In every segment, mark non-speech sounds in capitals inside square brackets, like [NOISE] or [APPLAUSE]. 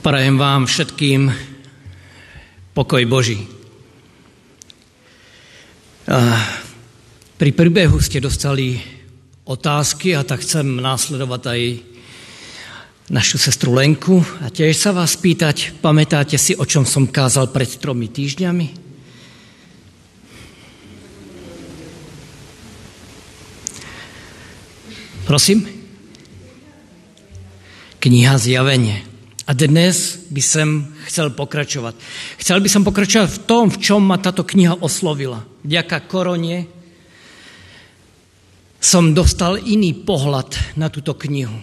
Prajem vám všetkým pokoj Boží. Pri príbehu ste dostali otázky a tak chcem následovať aj našu sestru Lenku a tiež sa vás pýtať, pamätáte si, o čom som kázal pred tromi týždňami? Prosím? Kniha Zjavenie. A dnes by som chcel pokračovať. Chcel by som pokračovať v tom, v čom ma táto kniha oslovila. Vďaka korone som dostal iný pohľad na túto knihu.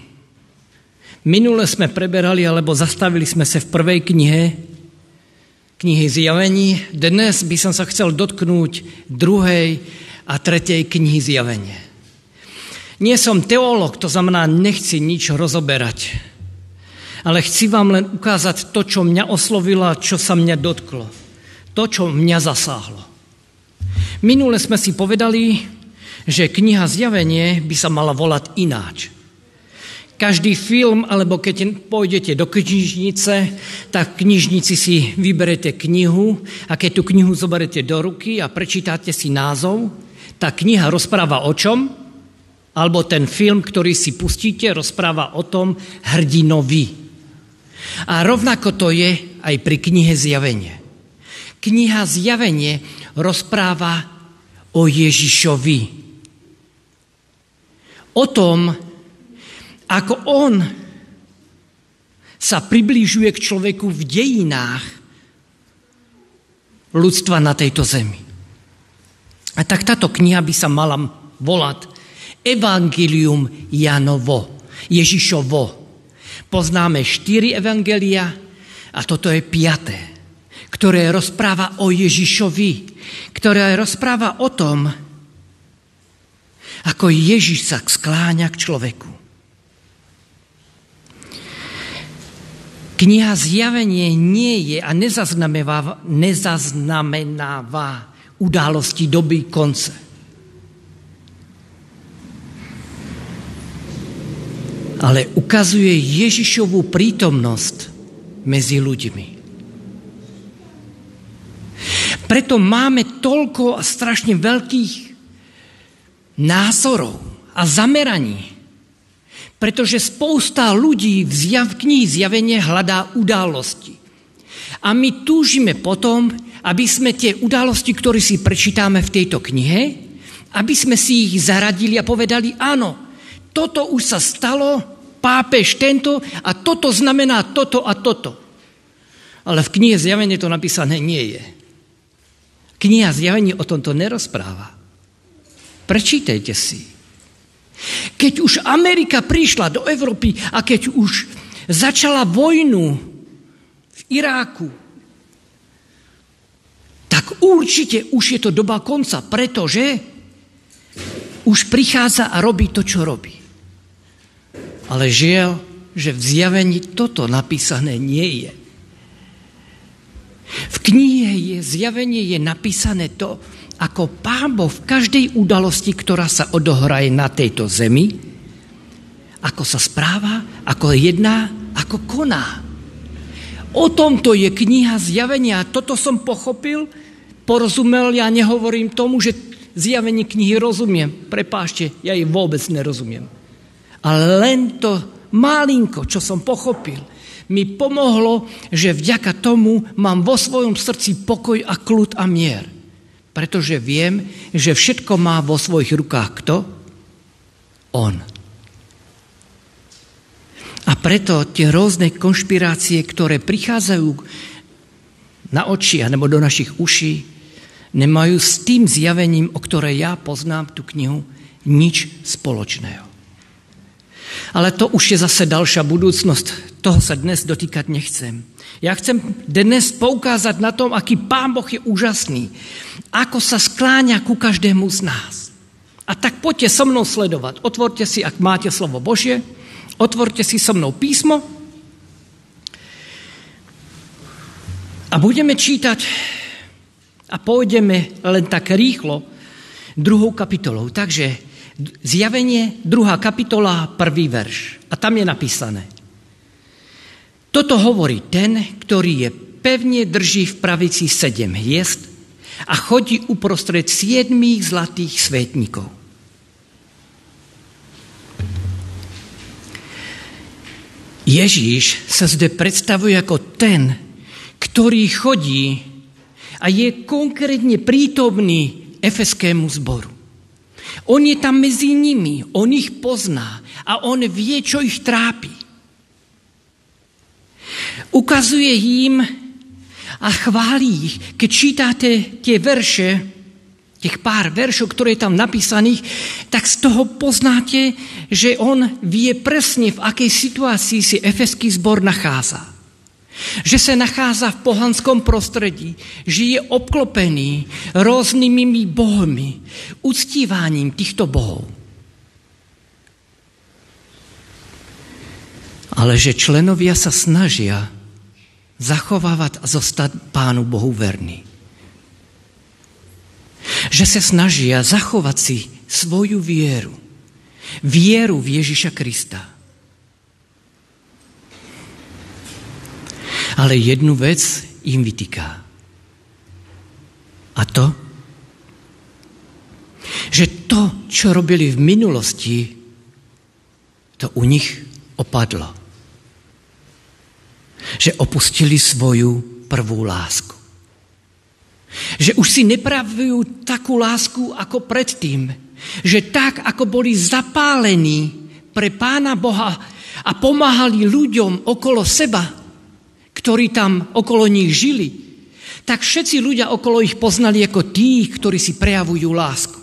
Minule sme preberali, alebo zastavili sme sa v prvej knihe, knihy Zjavení. Dnes by som sa chcel dotknúť druhej a tretej knihy Zjavenie. Nie som teolog, to znamená, nechci nič rozoberať ale chci vám len ukázať to, čo mňa oslovilo a čo sa mňa dotklo. To, čo mňa zasáhlo. Minule sme si povedali, že kniha Zjavenie by sa mala volať ináč. Každý film, alebo keď pôjdete do knižnice, tak v knižnici si vyberete knihu a keď tú knihu zoberete do ruky a prečítate si názov, tá kniha rozpráva o čom? Alebo ten film, ktorý si pustíte, rozpráva o tom hrdinovi. A rovnako to je aj pri knihe Zjavenie. Kniha Zjavenie rozpráva o Ježišovi. O tom, ako on sa približuje k človeku v dejinách ľudstva na tejto zemi. A tak táto kniha by sa mala volať Evangelium Janovo, Ježišovo. Poznáme štyri evangelia a toto je piaté, ktoré rozpráva o Ježišovi, ktoré rozpráva o tom, ako Ježiš sa skláňa k človeku. Kniha Zjavenie nie je a nezaznamenáva, nezaznamenáva události doby konce. Ale ukazuje Ježišovú prítomnosť medzi ľuďmi. Preto máme toľko strašne veľkých názorov a zameraní. Pretože spousta ľudí v zjav, knihy zjavenie hľadá události. A my túžime potom, aby sme tie události, ktoré si prečítame v tejto knihe, aby sme si ich zaradili a povedali, áno, toto už sa stalo, pápež tento a toto znamená toto a toto. Ale v knihe zjavenie to napísané nie je. Kniha zjavenie o tomto nerozpráva. Prečítajte si. Keď už Amerika prišla do Európy a keď už začala vojnu v Iráku, tak určite už je to doba konca, pretože už prichádza a robí to, čo robí. Ale žiaľ, že v zjavení toto napísané nie je. V knihe je, zjavenie je napísané to, ako Pán Boh v každej udalosti, ktorá sa odohraje na tejto zemi, ako sa správa, ako jedná, ako koná. O tomto je kniha zjavenia. Toto som pochopil, porozumel, ja nehovorím tomu, že zjavenie knihy rozumiem. Prepášte, ja jej vôbec nerozumiem. Ale len to malinko, čo som pochopil, mi pomohlo, že vďaka tomu mám vo svojom srdci pokoj a kľud a mier. Pretože viem, že všetko má vo svojich rukách kto? On. A preto tie rôzne konšpirácie, ktoré prichádzajú na oči alebo do našich uší, nemajú s tým zjavením, o ktoré ja poznám tú knihu, nič spoločného. Ale to už je zase ďalšia budúcnosť. Toho sa dnes dotýkať nechcem. Ja chcem dnes poukázať na tom, aký Pán Boh je úžasný. Ako sa skláňa ku každému z nás. A tak poďte so mnou sledovať. Otvorte si, ak máte slovo Božie, otvorte si so mnou písmo a budeme čítať a pôjdeme len tak rýchlo druhou kapitolou. Takže Zjavenie, druhá kapitola, prvý verš. A tam je napísané. Toto hovorí ten, ktorý je pevne drží v pravici sedem hviezd a chodí uprostred siedmých zlatých svetníkov. Ježíš sa zde predstavuje ako ten, ktorý chodí a je konkrétne prítomný efeskému zboru. On je tam medzi nimi, on ich pozná a on vie, čo ich trápi. Ukazuje im a chválí ich. Keď čítate tie verše, těch pár veršov, ktoré je tam napísaných, tak z toho poznáte, že on vie presne, v akej situácii si efeský zbor nachádza. Že se nachádza v pohanskom prostredí, že je obklopený rôznymi bohmi, uctíváním týchto bohov. Ale že členovia sa snažia zachovávať a zostať Pánu Bohu verný. Že sa snažia zachovať si svoju vieru. Vieru v Ježiša Krista. Ale jednu vec im vytýká. A to, že to, čo robili v minulosti, to u nich opadlo že opustili svoju prvú lásku. Že už si nepravujú takú lásku ako predtým. Že tak, ako boli zapálení pre Pána Boha a pomáhali ľuďom okolo seba, ktorí tam okolo nich žili, tak všetci ľudia okolo ich poznali ako tých, ktorí si prejavujú lásku.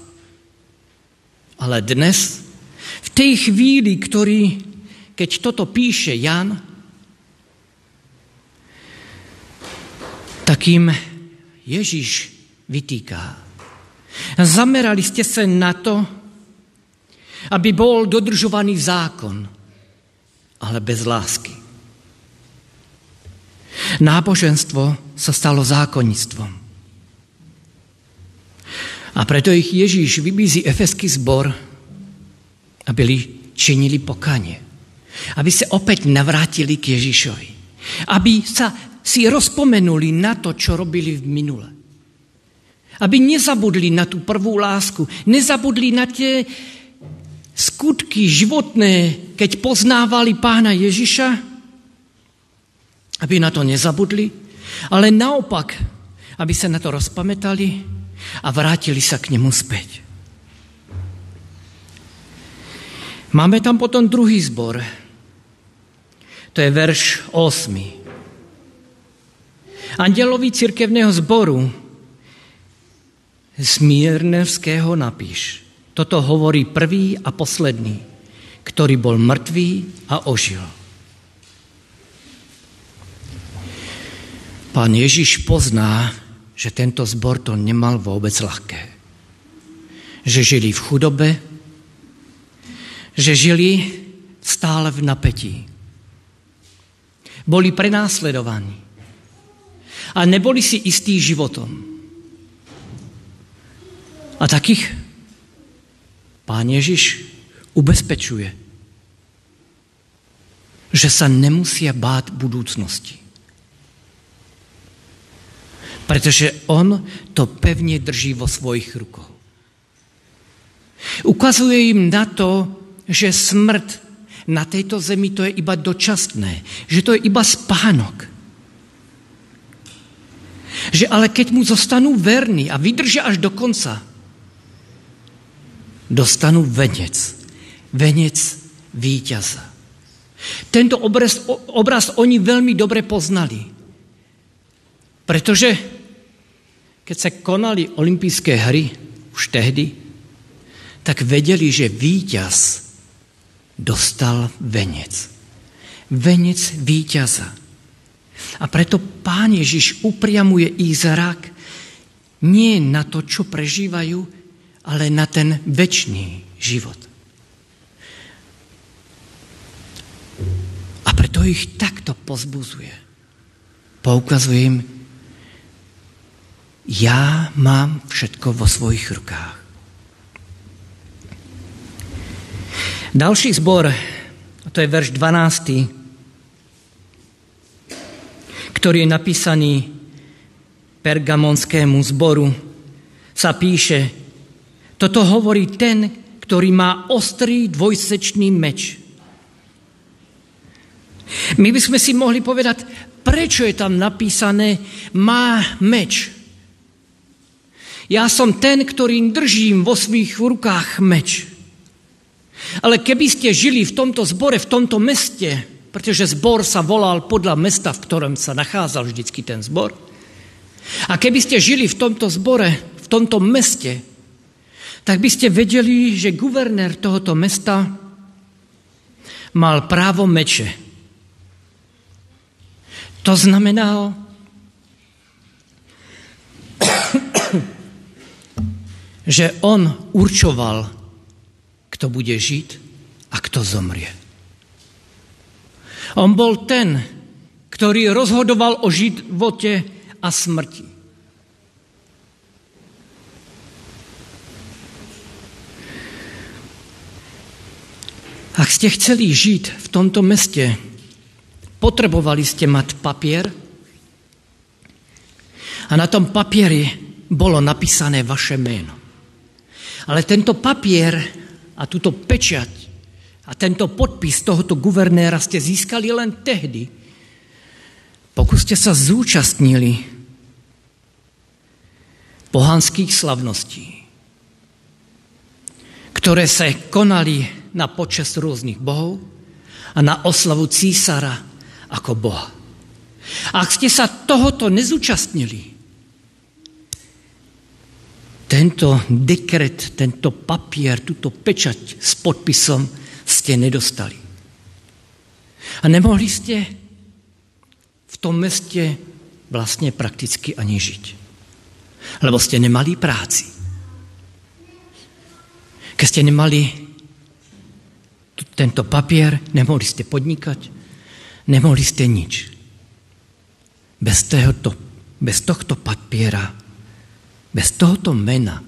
Ale dnes, v tej chvíli, ktorý, keď toto píše Jan, takým Ježíš vytýká. Zamerali ste sa na to, aby bol dodržovaný zákon, ale bez lásky. Náboženstvo sa stalo zákonnictvom. A preto ich Ježíš vybízi efeský zbor, aby činili pokanie. Aby sa opäť navrátili k Ježíšovi. Aby sa si rozpomenuli na to, čo robili v minule. Aby nezabudli na tú prvú lásku, nezabudli na tie skutky životné, keď poznávali pána Ježiša, aby na to nezabudli, ale naopak, aby sa na to rozpamätali a vrátili sa k nemu späť. Máme tam potom druhý zbor. To je verš 8. Andelovi cirkevného zboru z Mírnevského napíš. Toto hovorí prvý a posledný, ktorý bol mŕtvý a ožil. Pán Ježiš pozná, že tento zbor to nemal vôbec ľahké. Že žili v chudobe, že žili stále v napätí. Boli prenásledovaní a neboli si istí životom. A takých pán Ježiš ubezpečuje, že sa nemusia báť budúcnosti. Pretože on to pevne drží vo svojich rukou. Ukazuje im na to, že smrt na tejto zemi to je iba dočasné, že to je iba spánok. Že ale keď mu zostanú verní a vydržia až do konca, dostanú venec. Venec víťaza. Tento obraz, obraz oni veľmi dobre poznali. Pretože keď sa konali olympijské hry už tehdy, tak vedeli, že víťaz dostal venec. Venec víťaza. A preto Pán Ježiš upriamuje ich zrak nie na to, čo prežívajú, ale na ten väčší život. A preto ich takto pozbuzuje. Poukazuje im, ja mám všetko vo svojich rukách. Další zbor, to je verš 12. ktorý je napísaný pergamonskému zboru, sa píše, toto hovorí ten, ktorý má ostrý dvojsečný meč. My by sme si mohli povedať, prečo je tam napísané má meč. Ja som ten, ktorým držím vo svých rukách meč. Ale keby ste žili v tomto zbore, v tomto meste, pretože zbor sa volal podľa mesta, v ktorom sa nachádzal vždycky ten zbor. A keby ste žili v tomto zbore, v tomto meste, tak by ste vedeli, že guvernér tohoto mesta mal právo meče. To znamená, že on určoval, kto bude žiť a kto zomrie. On bol ten, ktorý rozhodoval o živote a smrti. Ak ste chceli žiť v tomto meste, potrebovali ste mať papier a na tom papieri bolo napísané vaše meno. Ale tento papier a túto pečať a tento podpis tohoto guvernéra ste získali len tehdy, pokud ste sa zúčastnili pohanských slavností, ktoré sa konali na počas rôznych bohov a na oslavu císara ako boha. Ak ste sa tohoto nezúčastnili, tento dekret, tento papier, túto pečať s podpisom ste nedostali. A nemohli ste v tom meste vlastne prakticky ani žiť. Lebo ste nemali práci. Keď ste nemali tento papier, nemohli ste podnikať, nemohli ste nič. Bez tohoto, bez tohto papiera, bez tohoto mena,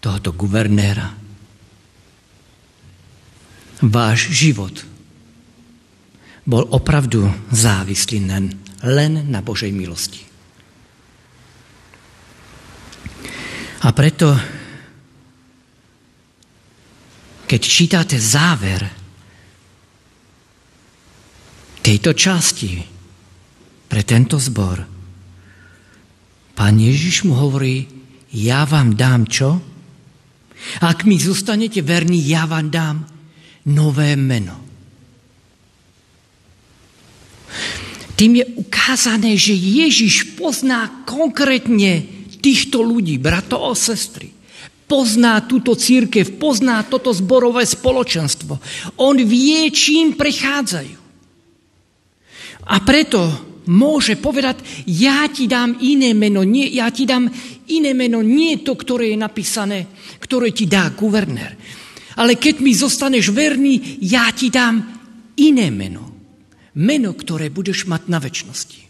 tohoto guvernéra, váš život bol opravdu závislý len, len na Božej milosti. A preto, keď čítate záver tejto časti pre tento zbor, pán Ježiš mu hovorí, ja vám dám čo? Ak mi zostanete verní, ja vám dám nové meno. Tým je ukázané, že Ježiš pozná konkrétne týchto ľudí, bratov a sestry. Pozná túto církev, pozná toto zborové spoločenstvo. On vie, čím prechádzajú. A preto môže povedať, ja ti dám iné meno, nie, ja ti dám iné meno, nie to, ktoré je napísané, ktoré ti dá guvernér ale keď mi zostaneš verný, ja ti dám iné meno. Meno, ktoré budeš mať na väčšnosti.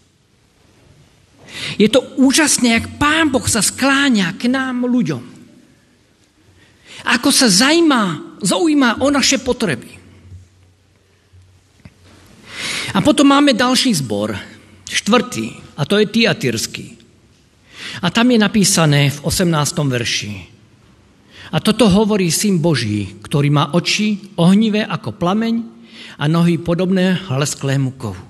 Je to úžasné, jak Pán Boh sa skláňa k nám ľuďom. Ako sa zajímá, zaujíma o naše potreby. A potom máme ďalší zbor, štvrtý, a to je Tiatyrský. A tam je napísané v 18. verši. A toto hovorí syn Boží, ktorý má oči ohnivé ako plameň a nohy podobné hlesklému kovu.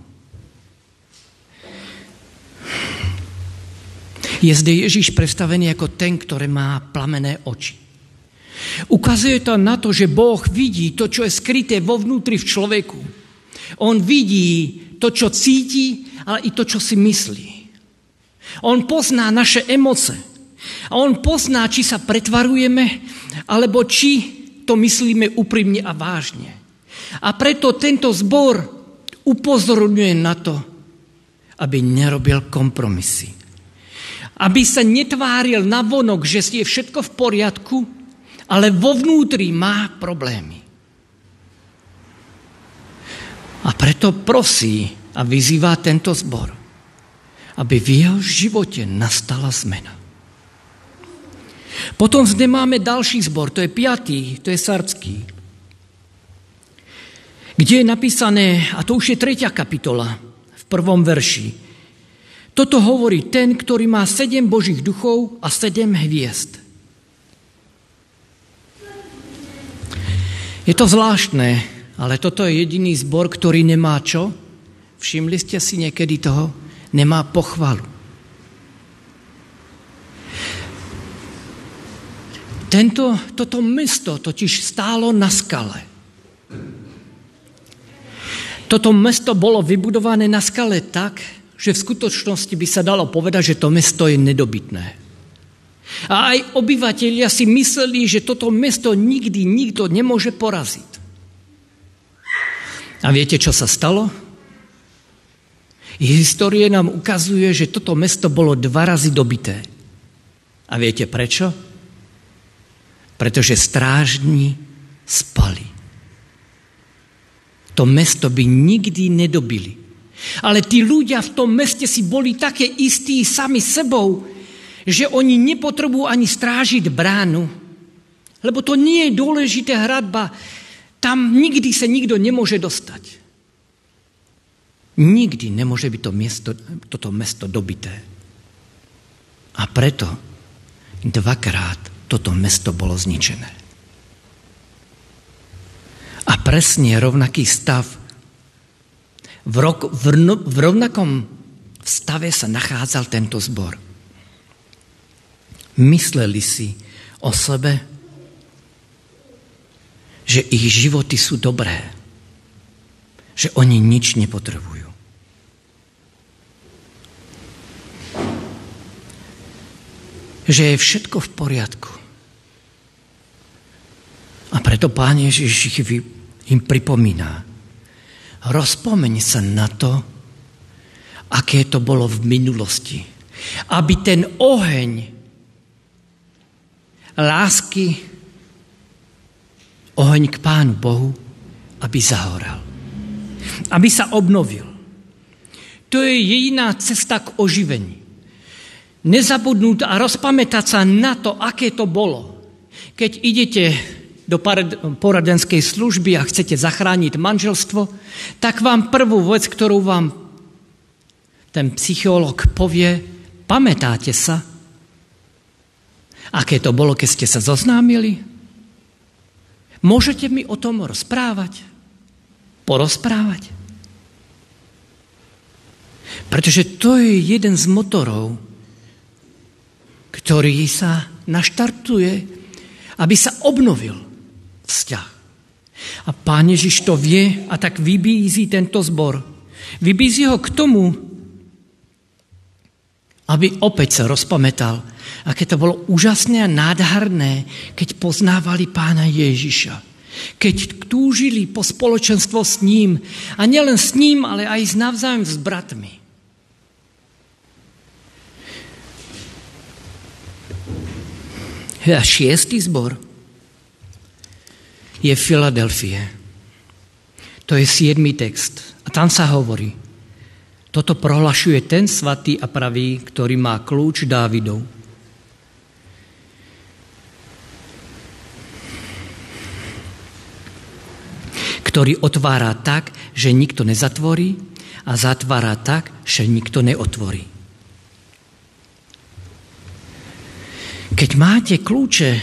Je zde Ježíš predstavený ako ten, ktorý má plamené oči. Ukazuje to na to, že Boh vidí to, čo je skryté vo vnútri v človeku. On vidí to, čo cíti, ale i to, čo si myslí. On pozná naše emoce. A on pozná, či sa pretvarujeme, alebo či to myslíme úprimne a vážne. A preto tento zbor upozorňuje na to, aby nerobil kompromisy. Aby sa netváril na vonok, že je všetko v poriadku, ale vo vnútri má problémy. A preto prosí a vyzýva tento zbor, aby v jeho živote nastala zmena. Potom zde máme další zbor, to je piatý, to je sardský. Kde je napísané, a to už je tretia kapitola, v prvom verši. Toto hovorí ten, ktorý má sedem božích duchov a sedem hviezd. Je to zvláštne, ale toto je jediný zbor, ktorý nemá čo? Všimli ste si niekedy toho? Nemá pochvalu. Tento, toto mesto totiž stálo na skale. Toto mesto bolo vybudované na skale tak, že v skutočnosti by sa dalo povedať, že to mesto je nedobytné. A aj obyvateľia si mysleli, že toto mesto nikdy nikto nemôže poraziť. A viete, čo sa stalo? Histórie nám ukazuje, že toto mesto bolo dva razy dobité. A viete prečo? Pretože strážni spali to mesto by nikdy nedobili. Ale tí ľudia v tom meste si boli také istí sami sebou, že oni nepotrebujú ani strážiť bránu. Lebo to nie je dôležité hradba. Tam nikdy sa nikto nemôže dostať. Nikdy nemôže byť to miesto, toto mesto dobité. A preto dvakrát toto mesto bolo zničené. A presne rovnaký stav. V, rok, v, v rovnakom stave sa nachádzal tento zbor. Mysleli si o sebe, že ich životy sú dobré, že oni nič nepotrebujú. Že je všetko v poriadku. A preto Pán Ježiš im pripomína. Rozpomeň sa na to, aké to bolo v minulosti. Aby ten oheň lásky, oheň k Pánu Bohu, aby zahoral. Aby sa obnovil. To je jediná cesta k oživení. Nezabudnúť a rozpamätať sa na to, aké to bolo. Keď idete do poradenskej služby a chcete zachrániť manželstvo, tak vám prvú vec, ktorú vám ten psycholog povie, pamätáte sa, aké to bolo, keď ste sa zoznámili? Môžete mi o tom rozprávať? Porozprávať? Pretože to je jeden z motorov, ktorý sa naštartuje, aby sa obnovil vzťah. A pán Ježiš to vie a tak vybízí tento zbor. Vybízí ho k tomu, aby opäť sa rozpamätal, aké to bolo úžasné a nádherné, keď poznávali pána Ježiša. Keď túžili po spoločenstvo s ním. A nielen s ním, ale aj s navzájom s bratmi. A šiestý zbor – je Filadelfie. To je siedmy text. A tam sa hovorí, toto prohlašuje ten svatý a pravý, ktorý má kľúč Dávidov. Ktorý otvára tak, že nikto nezatvorí a zatvára tak, že nikto neotvorí. Keď máte kľúče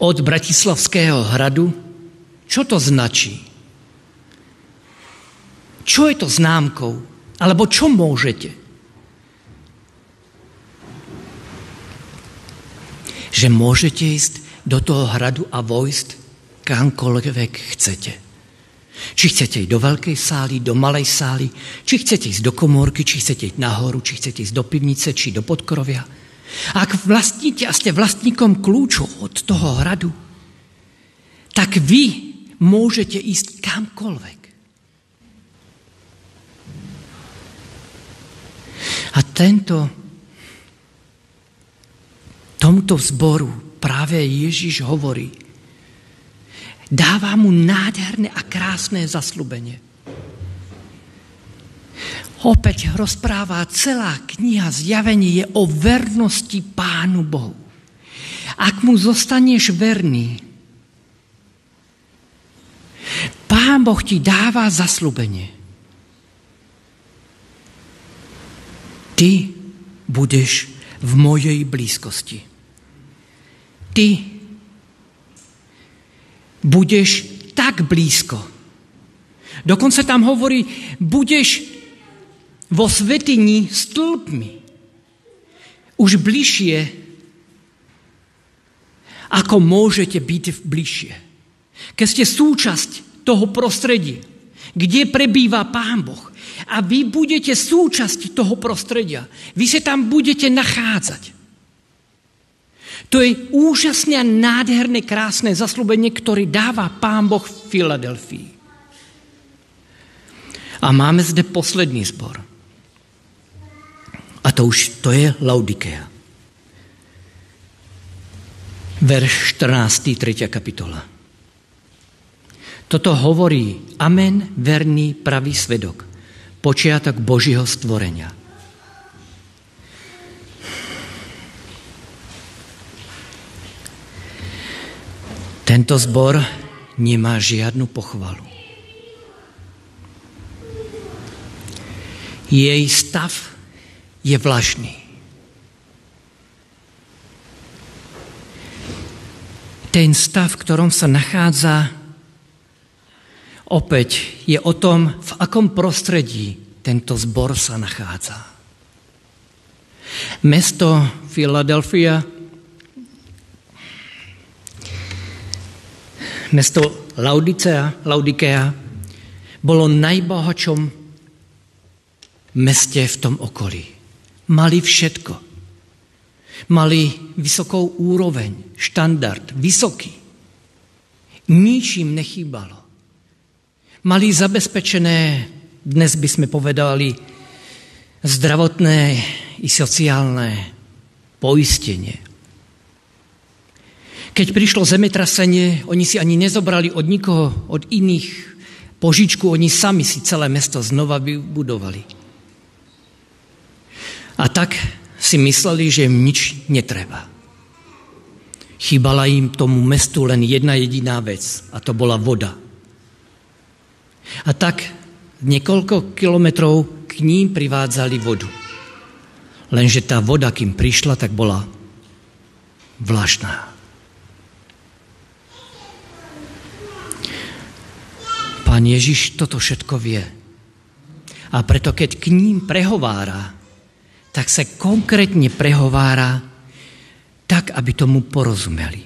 od Bratislavského hradu, čo to značí? Čo je to známkou? Alebo čo môžete? Že môžete ísť do toho hradu a vojsť kamkoľvek chcete. Či chcete ísť do veľkej sály, do malej sály, či chcete ísť do komórky, či chcete ísť nahoru, či chcete ísť do pivnice, či do podkrovia – ak vlastníte a ste vlastníkom kľúčov od toho hradu, tak vy môžete ísť kamkoľvek. A tento, tomto zboru práve Ježiš hovorí, dává mu nádherné a krásné zaslubenie. Opäť rozpráva celá kniha zjavení je o vernosti Pánu Bohu. Ak mu zostaneš verný, Pán Boh ti dává zaslubenie. Ty budeš v mojej blízkosti. Ty budeš tak blízko. Dokonca tam hovorí, budeš vo svetini stĺpmi. Už bližšie, ako môžete byť bližšie. Keď ste súčasť toho prostredia, kde prebýva Pán Boh a vy budete súčasť toho prostredia, vy sa tam budete nachádzať. To je úžasne a nádherné, krásne zaslúbenie, ktoré dáva Pán Boh v Filadelfii. A máme zde posledný zbor. A to už to je Laudikea. Verš 14, 3. kapitola. Toto hovorí Amen, verný, pravý svedok, počiatok Božího stvorenia. Tento zbor nemá žiadnu pochvalu. Jej stav je vlašný. Ten stav, v ktorom sa nachádza, opäť je o tom, v akom prostredí tento zbor sa nachádza. Mesto Filadelfia Mesto Laudicea, Laudikea bolo najbohatšom meste v tom okolí. Mali všetko. Mali vysokou úroveň, štandard, vysoký. Nič im nechýbalo. Mali zabezpečené, dnes by sme povedali, zdravotné i sociálne poistenie. Keď prišlo zemetrasenie, oni si ani nezobrali od nikoho, od iných požičku, oni sami si celé mesto znova vybudovali. A tak si mysleli, že im nič netreba. Chýbala im tomu mestu len jedna jediná vec a to bola voda. A tak niekoľko kilometrov k ním privádzali vodu. Lenže tá voda, kým prišla, tak bola vlašná. Pán Ježiš toto všetko vie. A preto, keď k ním prehovára, tak sa konkrétne prehovára tak, aby tomu porozumeli.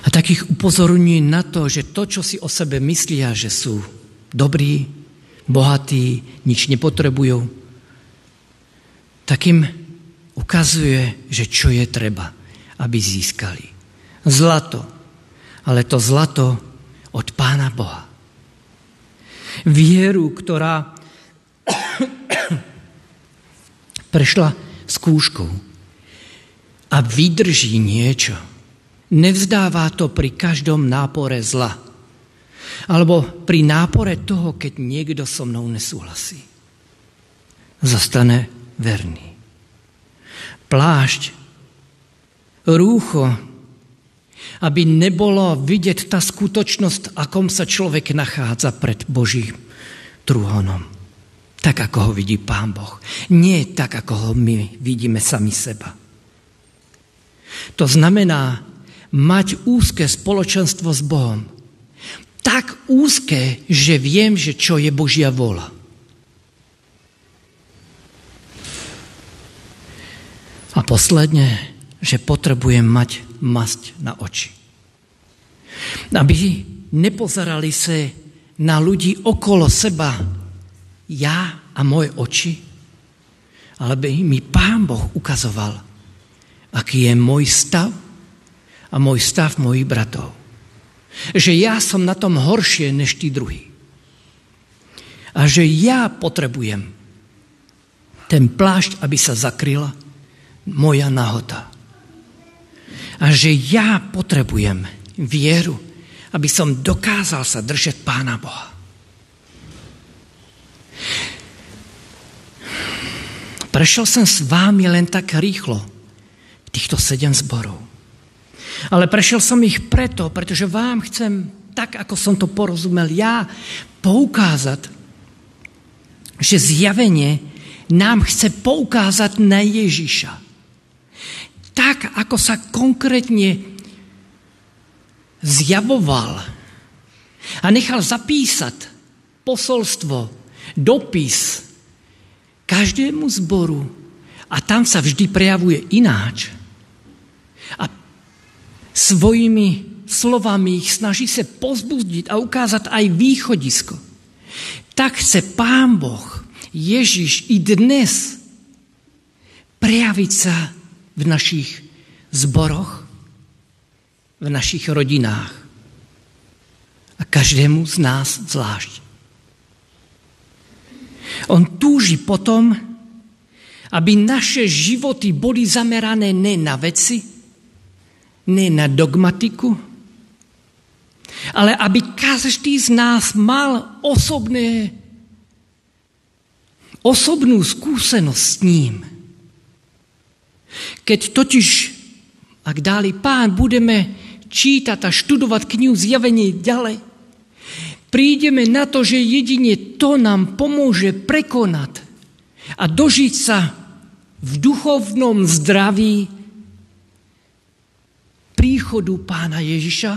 A tak ich upozorňuje na to, že to, čo si o sebe myslia, že sú dobrí, bohatí, nič nepotrebujú, tak im ukazuje, že čo je treba, aby získali. Zlato. Ale to zlato od Pána Boha. Vieru, ktorá [COUGHS] prešla skúškou a vydrží niečo. Nevzdáva to pri každom nápore zla. Alebo pri nápore toho, keď niekto so mnou nesúhlasí. Zostane verný. Plášť, rúcho, aby nebolo vidieť tá skutočnosť, akom sa človek nachádza pred Božím trúhonom. Tak, ako ho vidí Pán Boh. Nie tak, ako ho my vidíme sami seba. To znamená mať úzke spoločenstvo s Bohom. Tak úzke, že viem, že čo je Božia vola. A posledne, že potrebujem mať masť na oči. Aby nepozerali sa na ľudí okolo seba, ja a moje oči, ale by mi Pán Boh ukazoval, aký je môj stav a môj stav mojich bratov. Že ja som na tom horšie než tí druhí. A že ja potrebujem ten plášť, aby sa zakryla moja nahota a že ja potrebujem vieru, aby som dokázal sa držať Pána Boha. Prešiel som s vámi len tak rýchlo týchto sedem zborov. Ale prešiel som ich preto, pretože vám chcem, tak ako som to porozumel ja, poukázať že zjavenie nám chce poukázať na Ježiša. Tak, ako sa konkrétne zjavoval a nechal zapísať posolstvo, dopis každému zboru a tam sa vždy prejavuje ináč. A svojimi slovami ich snaží sa pozbudiť a ukázať aj východisko. Tak chce Pán Boh, Ježiš i dnes prejaviť sa v našich zboroch, v našich rodinách a každému z nás zvlášť. On túži potom, aby naše životy boli zamerané ne na veci, ne na dogmatiku, ale aby každý z nás mal osobné, osobnú skúsenosť s ním. Keď totiž, ak dáli pán, budeme čítať a študovať knihu Zjavenie ďalej, prídeme na to, že jedine to nám pomôže prekonať a dožiť sa v duchovnom zdraví príchodu pána Ježiša,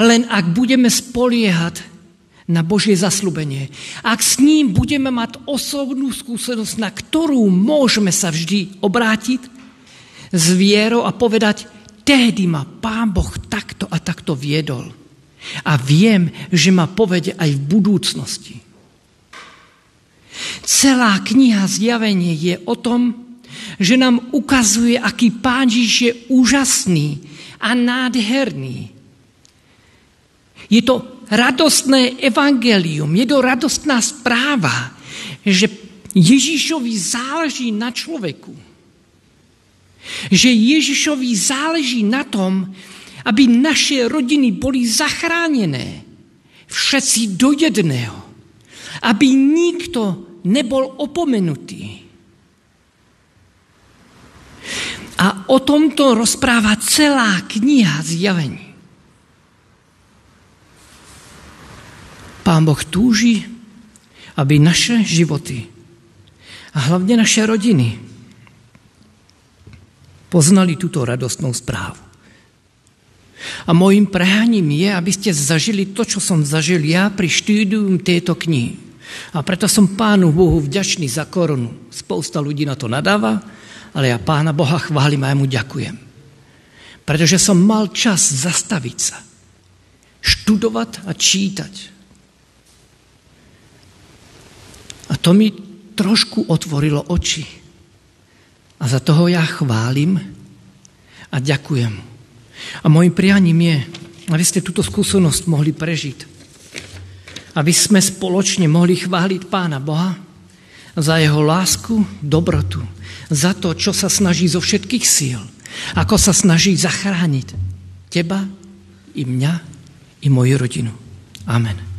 len ak budeme spoliehať na Božie zaslubenie. Ak s ním budeme mať osobnú skúsenosť, na ktorú môžeme sa vždy obrátiť s vierou a povedať, Tehdy ma Pán Boh takto a takto viedol. A viem, že ma povede aj v budúcnosti. Celá kniha Zjavenie je o tom, že nám ukazuje, aký Pán Ježiš je úžasný a nádherný. Je to radostné evangelium, je to radostná správa, že Ježišovi záleží na človeku že Ježišovi záleží na tom, aby naše rodiny boli zachránené. Všetci do jedného. Aby nikto nebol opomenutý. A o tomto rozpráva celá kniha zjavení. Pán Boh túži, aby naše životy a hlavne naše rodiny poznali túto radostnú správu. A môjim prehaním je, aby ste zažili to, čo som zažil ja pri štúdium tejto knihy. A preto som Pánu Bohu vďačný za korunu. Spousta ľudí na to nadáva, ale ja Pána Boha chválim a ja mu ďakujem. Pretože som mal čas zastaviť sa, študovať a čítať. A to mi trošku otvorilo oči. A za toho ja chválim a ďakujem. A môjim prianím je, aby ste túto skúsenosť mohli prežiť. Aby sme spoločne mohli chváliť Pána Boha za jeho lásku, dobrotu, za to, čo sa snaží zo všetkých síl, ako sa snaží zachrániť teba, i mňa, i moju rodinu. Amen.